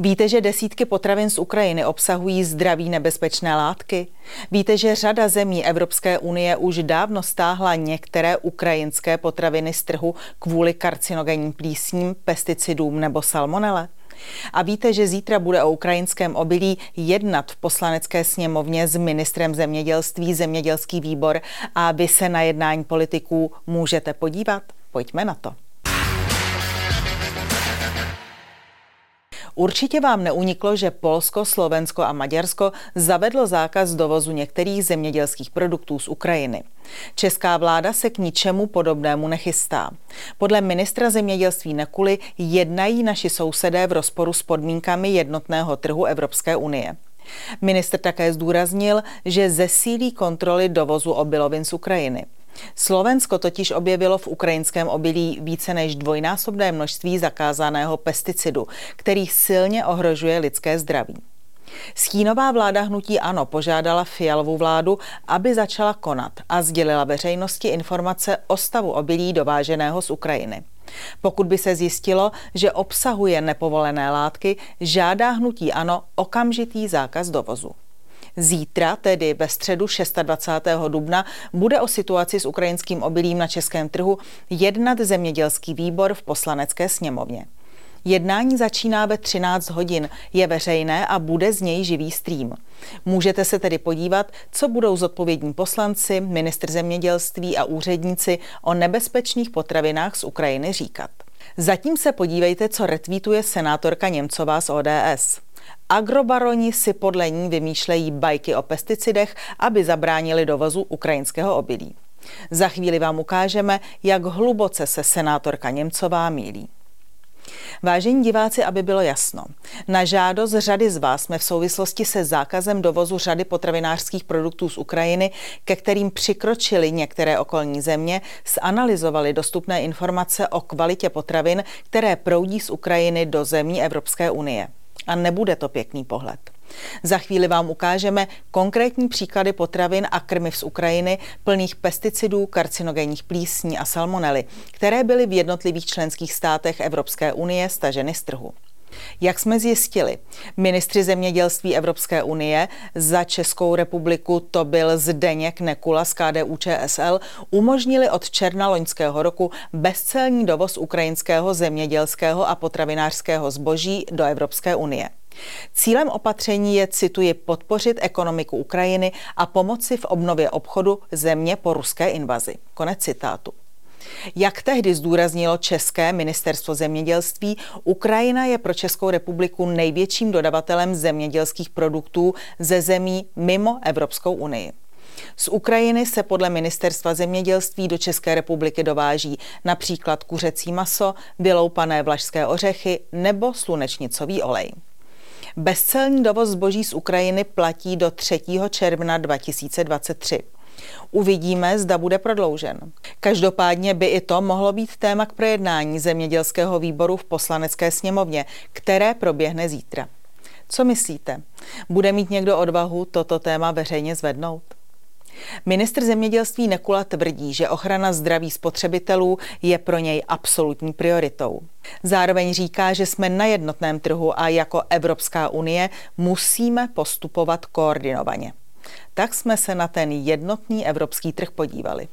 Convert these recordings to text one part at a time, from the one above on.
Víte, že desítky potravin z Ukrajiny obsahují zdraví nebezpečné látky? Víte, že řada zemí Evropské unie už dávno stáhla některé ukrajinské potraviny z trhu kvůli karcinogenním plísním, pesticidům nebo salmonele? A víte, že zítra bude o ukrajinském obilí jednat v poslanecké sněmovně s ministrem zemědělství zemědělský výbor a vy se na jednání politiků můžete podívat? Pojďme na to. Určitě vám neuniklo, že Polsko, Slovensko a Maďarsko zavedlo zákaz dovozu některých zemědělských produktů z Ukrajiny. Česká vláda se k ničemu podobnému nechystá. Podle ministra zemědělství Nekuly jednají naši sousedé v rozporu s podmínkami jednotného trhu Evropské unie. Ministr také zdůraznil, že zesílí kontroly dovozu obilovin z Ukrajiny. Slovensko totiž objevilo v ukrajinském obilí více než dvojnásobné množství zakázaného pesticidu, který silně ohrožuje lidské zdraví. Stínová vláda hnutí ANO požádala Fialovou vládu, aby začala konat a sdělila veřejnosti informace o stavu obilí dováženého z Ukrajiny. Pokud by se zjistilo, že obsahuje nepovolené látky, žádá hnutí ANO okamžitý zákaz dovozu. Zítra, tedy ve středu 26. dubna, bude o situaci s ukrajinským obilím na českém trhu jednat zemědělský výbor v poslanecké sněmovně. Jednání začíná ve 13 hodin, je veřejné a bude z něj živý stream. Můžete se tedy podívat, co budou zodpovědní poslanci, ministr zemědělství a úředníci o nebezpečných potravinách z Ukrajiny říkat. Zatím se podívejte, co retvítuje senátorka Němcová z ODS. Agrobaroni si podle ní vymýšlejí bajky o pesticidech, aby zabránili dovozu ukrajinského obilí. Za chvíli vám ukážeme, jak hluboce se senátorka Němcová mílí. Vážení diváci, aby bylo jasno, na žádost řady z vás jsme v souvislosti se zákazem dovozu řady potravinářských produktů z Ukrajiny, ke kterým přikročily některé okolní země, zanalizovali dostupné informace o kvalitě potravin, které proudí z Ukrajiny do zemí Evropské unie a nebude to pěkný pohled. Za chvíli vám ukážeme konkrétní příklady potravin a krmiv z Ukrajiny plných pesticidů, karcinogenních plísní a salmonely, které byly v jednotlivých členských státech Evropské unie staženy z trhu. Jak jsme zjistili, ministři zemědělství Evropské unie za Českou republiku to byl Zdeněk Nekula z KDU ČSL, umožnili od června loňského roku bezcelní dovoz ukrajinského zemědělského a potravinářského zboží do Evropské unie. Cílem opatření je, cituji, podpořit ekonomiku Ukrajiny a pomoci v obnově obchodu země po ruské invazi. Konec citátu. Jak tehdy zdůraznilo České ministerstvo zemědělství, Ukrajina je pro Českou republiku největším dodavatelem zemědělských produktů ze zemí mimo Evropskou unii. Z Ukrajiny se podle ministerstva zemědělství do České republiky dováží například kuřecí maso, vyloupané vlašské ořechy nebo slunečnicový olej. Bezcelní dovoz zboží z Ukrajiny platí do 3. června 2023. Uvidíme, zda bude prodloužen. Každopádně by i to mohlo být téma k projednání zemědělského výboru v poslanecké sněmovně, které proběhne zítra. Co myslíte? Bude mít někdo odvahu toto téma veřejně zvednout? Ministr zemědělství Nekula tvrdí, že ochrana zdraví spotřebitelů je pro něj absolutní prioritou. Zároveň říká, že jsme na jednotném trhu a jako Evropská unie musíme postupovat koordinovaně. Tak jsme se na ten jednotný evropský trh podívali.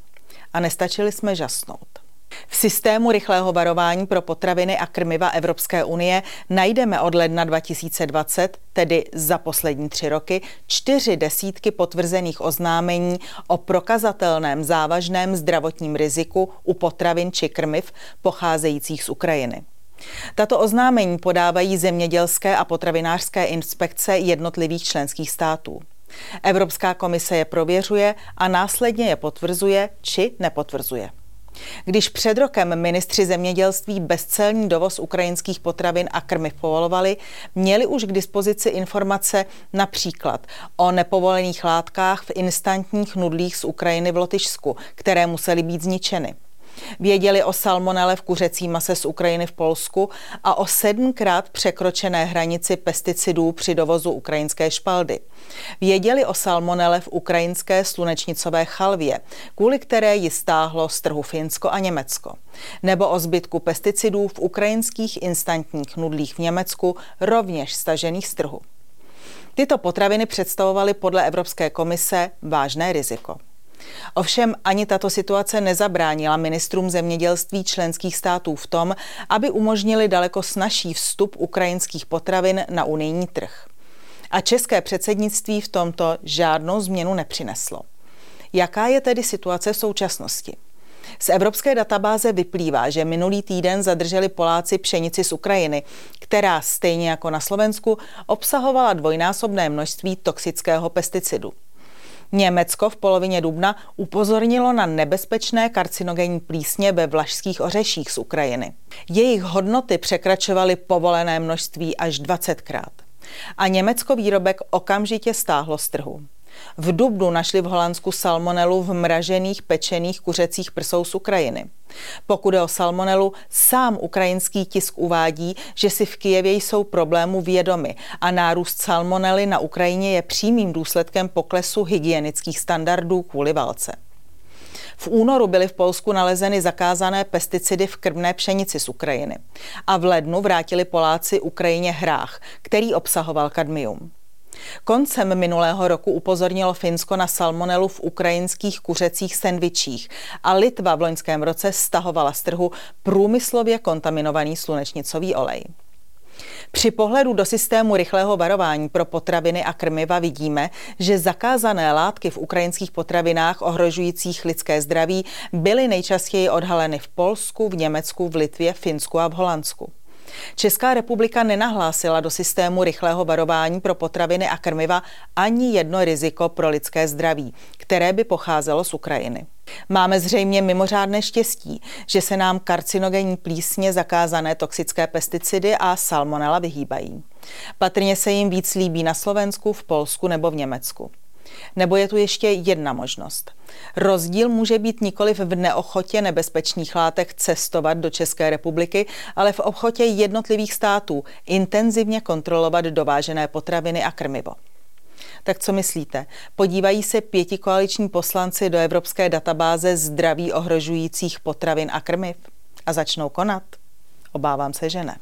A nestačili jsme žasnout. V systému rychlého varování pro potraviny a krmiva Evropské unie najdeme od ledna 2020, tedy za poslední tři roky, čtyři desítky potvrzených oznámení o prokazatelném závažném zdravotním riziku u potravin či krmiv pocházejících z Ukrajiny. Tato oznámení podávají zemědělské a potravinářské inspekce jednotlivých členských států. Evropská komise je prověřuje a následně je potvrzuje či nepotvrzuje. Když před rokem ministři zemědělství bezcelní dovoz ukrajinských potravin a krmiv povolovali, měli už k dispozici informace například o nepovolených látkách v instantních nudlích z Ukrajiny v Lotyšsku, které musely být zničeny. Věděli o salmonele v kuřecí mase z Ukrajiny v Polsku a o sedmkrát překročené hranici pesticidů při dovozu ukrajinské špaldy. Věděli o salmonele v ukrajinské slunečnicové chalvě, kvůli které ji stáhlo z trhu Finsko a Německo. Nebo o zbytku pesticidů v ukrajinských instantních nudlích v Německu, rovněž stažených z trhu. Tyto potraviny představovaly podle Evropské komise vážné riziko. Ovšem ani tato situace nezabránila ministrům zemědělství členských států v tom, aby umožnili daleko snažší vstup ukrajinských potravin na unijní trh. A české předsednictví v tomto žádnou změnu nepřineslo. Jaká je tedy situace v současnosti? Z evropské databáze vyplývá, že minulý týden zadrželi Poláci pšenici z Ukrajiny, která stejně jako na Slovensku obsahovala dvojnásobné množství toxického pesticidu. Německo v polovině dubna upozornilo na nebezpečné karcinogenní plísně ve vlašských ořeších z Ukrajiny. Jejich hodnoty překračovaly povolené množství až 20krát. A Německo výrobek okamžitě stáhlo z trhu. V Dubnu našli v Holandsku salmonelu v mražených pečených kuřecích prsou z Ukrajiny. Pokud je o salmonelu, sám ukrajinský tisk uvádí, že si v Kijevě jsou problému vědomi a nárůst salmonely na Ukrajině je přímým důsledkem poklesu hygienických standardů kvůli válce. V únoru byly v Polsku nalezeny zakázané pesticidy v krmné pšenici z Ukrajiny. A v lednu vrátili Poláci Ukrajině hrách, který obsahoval kadmium. Koncem minulého roku upozornilo Finsko na salmonelu v ukrajinských kuřecích sendvičích a Litva v loňském roce stahovala z trhu průmyslově kontaminovaný slunečnicový olej. Při pohledu do systému rychlého varování pro potraviny a krmiva vidíme, že zakázané látky v ukrajinských potravinách ohrožujících lidské zdraví byly nejčastěji odhaleny v Polsku, v Německu, v Litvě, Finsku a v Holandsku. Česká republika nenahlásila do systému rychlého varování pro potraviny a krmiva ani jedno riziko pro lidské zdraví, které by pocházelo z Ukrajiny. Máme zřejmě mimořádné štěstí, že se nám karcinogenní plísně zakázané toxické pesticidy a salmonela vyhýbají. Patrně se jim víc líbí na Slovensku, v Polsku nebo v Německu. Nebo je tu ještě jedna možnost. Rozdíl může být nikoli v neochotě nebezpečných látek cestovat do České republiky, ale v ochotě jednotlivých států intenzivně kontrolovat dovážené potraviny a krmivo. Tak co myslíte? Podívají se pěti koaliční poslanci do evropské databáze zdraví ohrožujících potravin a krmiv a začnou konat? Obávám se, že ne.